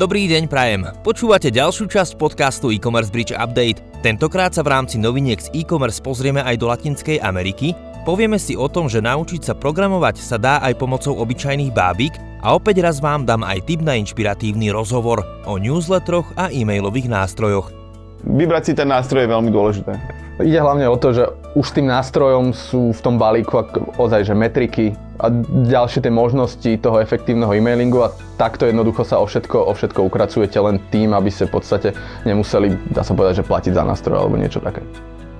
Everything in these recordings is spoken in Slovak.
Dobrý deň, Prajem. Počúvate ďalšiu časť podcastu e-commerce Bridge Update. Tentokrát sa v rámci noviniek z e-commerce pozrieme aj do Latinskej Ameriky. Povieme si o tom, že naučiť sa programovať sa dá aj pomocou obyčajných bábik a opäť raz vám dám aj tip na inšpiratívny rozhovor o newsletteroch a e-mailových nástrojoch. Vybrať si ten nástroj je veľmi dôležité. Ide hlavne o to, že už tým nástrojom sú v tom balíku ozaj, že metriky a ďalšie tie možnosti toho efektívneho e-mailingu a takto jednoducho sa o všetko, o všetko ukracujete len tým, aby ste v podstate nemuseli, dá sa povedať, že platiť za nástroj alebo niečo také.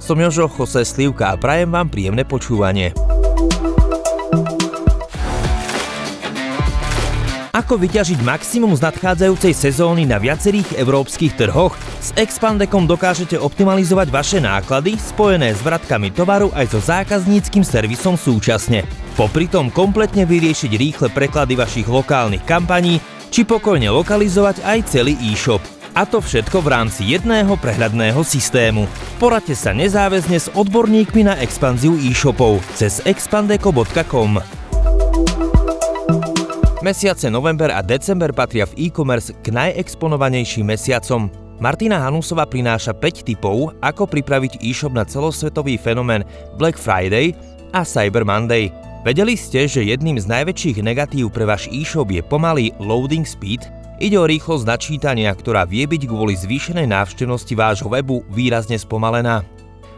Som Jožo Jose Slivka a prajem vám príjemné počúvanie. Ako vyťažiť maximum z nadchádzajúcej sezóny na viacerých európskych trhoch? S Expandekom dokážete optimalizovať vaše náklady spojené s vratkami tovaru aj so zákazníckým servisom súčasne. Popri tom kompletne vyriešiť rýchle preklady vašich lokálnych kampaní či pokojne lokalizovať aj celý e-shop. A to všetko v rámci jedného prehľadného systému. Poradte sa nezáväzne s odborníkmi na expanziu e-shopov cez expandeco.com. Mesiace november a december patria v e-commerce k najexponovanejším mesiacom. Martina Hanusova prináša 5 tipov, ako pripraviť e-shop na celosvetový fenomén Black Friday a Cyber Monday. Vedeli ste, že jedným z najväčších negatív pre váš e-shop je pomalý loading speed? Ide o rýchlosť načítania, ktorá vie byť kvôli zvýšenej návštevnosti vášho webu výrazne spomalená.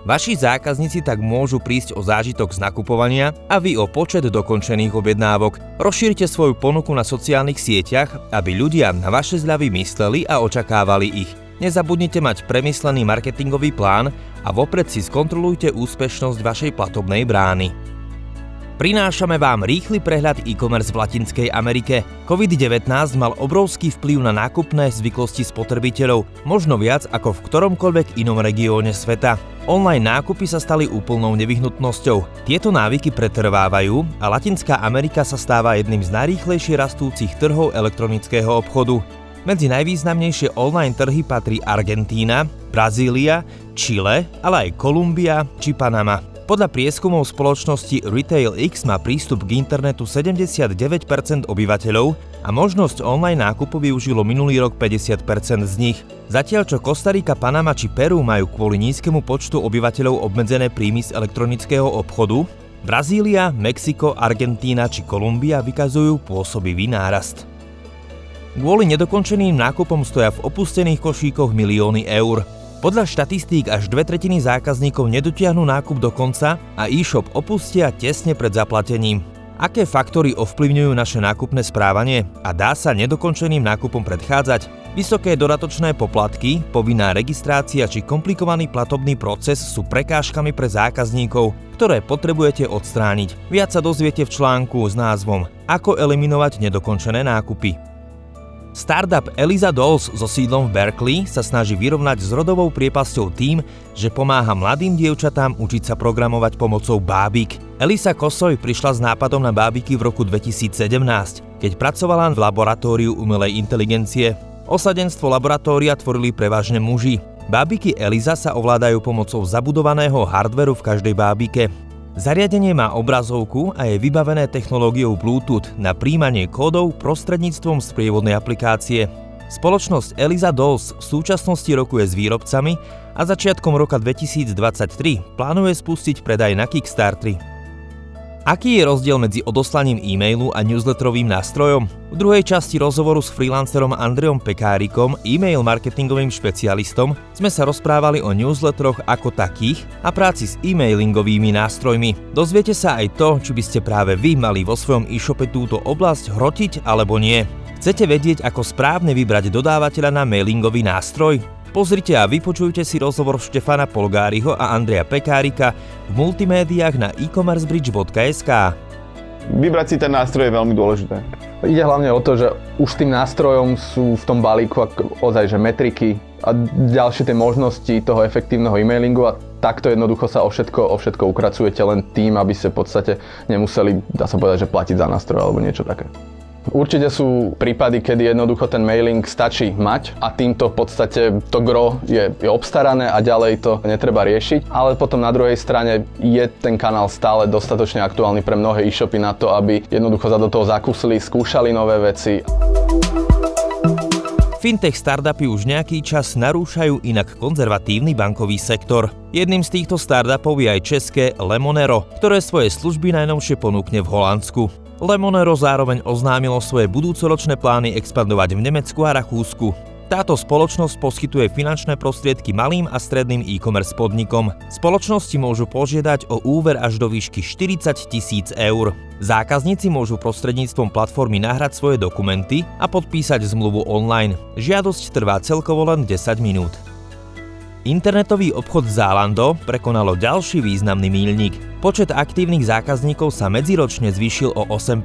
Vaši zákazníci tak môžu prísť o zážitok z nakupovania a vy o počet dokončených objednávok. Rozšírte svoju ponuku na sociálnych sieťach, aby ľudia na vaše zľavy mysleli a očakávali ich. Nezabudnite mať premyslený marketingový plán a vopred si skontrolujte úspešnosť vašej platobnej brány. Prinášame vám rýchly prehľad e-commerce v Latinskej Amerike. COVID-19 mal obrovský vplyv na nákupné zvyklosti spotrebiteľov, možno viac ako v ktoromkoľvek inom regióne sveta. Online nákupy sa stali úplnou nevyhnutnosťou. Tieto návyky pretrvávajú a Latinská Amerika sa stáva jedným z najrýchlejšie rastúcich trhov elektronického obchodu. Medzi najvýznamnejšie online trhy patrí Argentína, Brazília, Chile, ale aj Kolumbia či Panama. Podľa prieskumov spoločnosti RetailX má prístup k internetu 79% obyvateľov a možnosť online nákupu využilo minulý rok 50% z nich. Zatiaľ čo Kostarika, Panama či Peru majú kvôli nízkemu počtu obyvateľov obmedzené príjmy z elektronického obchodu, Brazília, Mexiko, Argentína či Kolumbia vykazujú pôsobivý nárast. Kvôli nedokončeným nákupom stoja v opustených košíkoch milióny eur. Podľa štatistík až dve tretiny zákazníkov nedotiahnu nákup do konca a e-shop opustia tesne pred zaplatením. Aké faktory ovplyvňujú naše nákupné správanie a dá sa nedokončeným nákupom predchádzať? Vysoké dodatočné poplatky, povinná registrácia či komplikovaný platobný proces sú prekážkami pre zákazníkov, ktoré potrebujete odstrániť. Viac sa dozviete v článku s názvom Ako eliminovať nedokončené nákupy. Startup Eliza Dolls so sídlom v Berkeley sa snaží vyrovnať s rodovou priepasťou tým, že pomáha mladým dievčatám učiť sa programovať pomocou bábik. Elisa Kosoj prišla s nápadom na bábiky v roku 2017, keď pracovala v laboratóriu umelej inteligencie. Osadenstvo laboratória tvorili prevažne muži. Bábiky Eliza sa ovládajú pomocou zabudovaného hardveru v každej bábike. Zariadenie má obrazovku a je vybavené technológiou Bluetooth na príjmanie kódov prostredníctvom sprievodnej aplikácie. Spoločnosť Eliza Dolls v súčasnosti rokuje s výrobcami a začiatkom roka 2023 plánuje spustiť predaj na Kickstartery. Aký je rozdiel medzi odoslaním e-mailu a newsletterovým nástrojom? V druhej časti rozhovoru s freelancerom Andreom Pekárikom, e-mail marketingovým špecialistom, sme sa rozprávali o newsletteroch ako takých a práci s e-mailingovými nástrojmi. Dozviete sa aj to, či by ste práve vy mali vo svojom e-shope túto oblasť hrotiť alebo nie. Chcete vedieť, ako správne vybrať dodávateľa na mailingový nástroj? Pozrite a vypočujte si rozhovor Štefana Polgáriho a Andreja Pekárika v multimédiách na e-commercebridge.sk. Vybrať si ten nástroj je veľmi dôležité. Ide hlavne o to, že už tým nástrojom sú v tom balíku ozaj, že metriky a ďalšie tie možnosti toho efektívneho e-mailingu a takto jednoducho sa o všetko, o všetko ukracujete len tým, aby ste v podstate nemuseli, dá sa povedať, že platiť za nástroj alebo niečo také. Určite sú prípady, kedy jednoducho ten mailing stačí mať a týmto v podstate to gro je, je obstarané a ďalej to netreba riešiť. Ale potom na druhej strane je ten kanál stále dostatočne aktuálny pre mnohé e-shopy na to, aby jednoducho sa do toho zakúsili, skúšali nové veci. Fintech startupy už nejaký čas narúšajú inak konzervatívny bankový sektor. Jedným z týchto startupov je aj české Lemonero, ktoré svoje služby najnovšie ponúkne v Holandsku. Lemonero zároveň oznámilo svoje budúcoročné plány expandovať v Nemecku a Rakúsku. Táto spoločnosť poskytuje finančné prostriedky malým a stredným e-commerce podnikom. Spoločnosti môžu požiadať o úver až do výšky 40 tisíc eur. Zákazníci môžu prostredníctvom platformy nahrať svoje dokumenty a podpísať zmluvu online. Žiadosť trvá celkovo len 10 minút. Internetový obchod Zalando prekonalo ďalší významný míľnik. Počet aktívnych zákazníkov sa medziročne zvýšil o 8%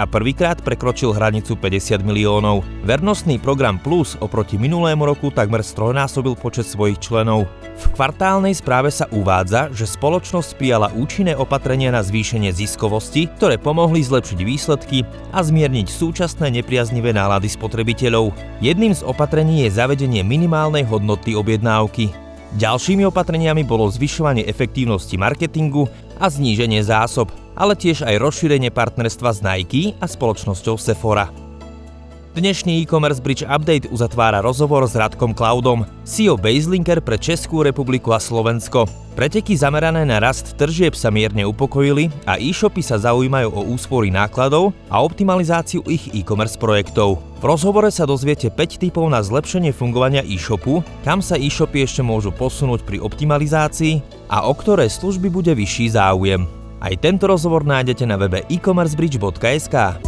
a prvýkrát prekročil hranicu 50 miliónov. Vernostný program Plus oproti minulému roku takmer strojnásobil počet svojich členov. V kvartálnej správe sa uvádza, že spoločnosť prijala účinné opatrenia na zvýšenie ziskovosti, ktoré pomohli zlepšiť výsledky a zmierniť súčasné nepriaznivé nálady spotrebiteľov. Jedným z opatrení je zavedenie minimálnej hodnoty objednávky. Ďalšími opatreniami bolo zvyšovanie efektívnosti marketingu a zníženie zásob, ale tiež aj rozšírenie partnerstva s Nike a spoločnosťou Sephora. Dnešný e-commerce Bridge Update uzatvára rozhovor s Radkom Cloudom, CEO Baselinker pre Českú republiku a Slovensko. Preteky zamerané na rast tržieb sa mierne upokojili a e-shopy sa zaujímajú o úspory nákladov a optimalizáciu ich e-commerce projektov. V rozhovore sa dozviete 5 typov na zlepšenie fungovania e-shopu, kam sa e-shopy ešte môžu posunúť pri optimalizácii a o ktoré služby bude vyšší záujem. Aj tento rozhovor nájdete na webe e-commercebridge.sk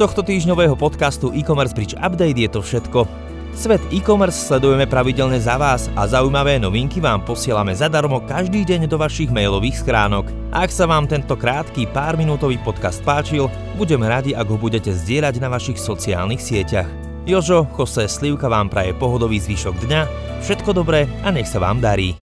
tohto týždňového podcastu e-commerce Bridge Update je to všetko. Svet e-commerce sledujeme pravidelne za vás a zaujímavé novinky vám posielame zadarmo každý deň do vašich mailových schránok. Ak sa vám tento krátky pár minútový podcast páčil, budem radi, ak ho budete zdieľať na vašich sociálnych sieťach. Jožo, Jose Slivka vám praje pohodový zvyšok dňa, všetko dobré a nech sa vám darí.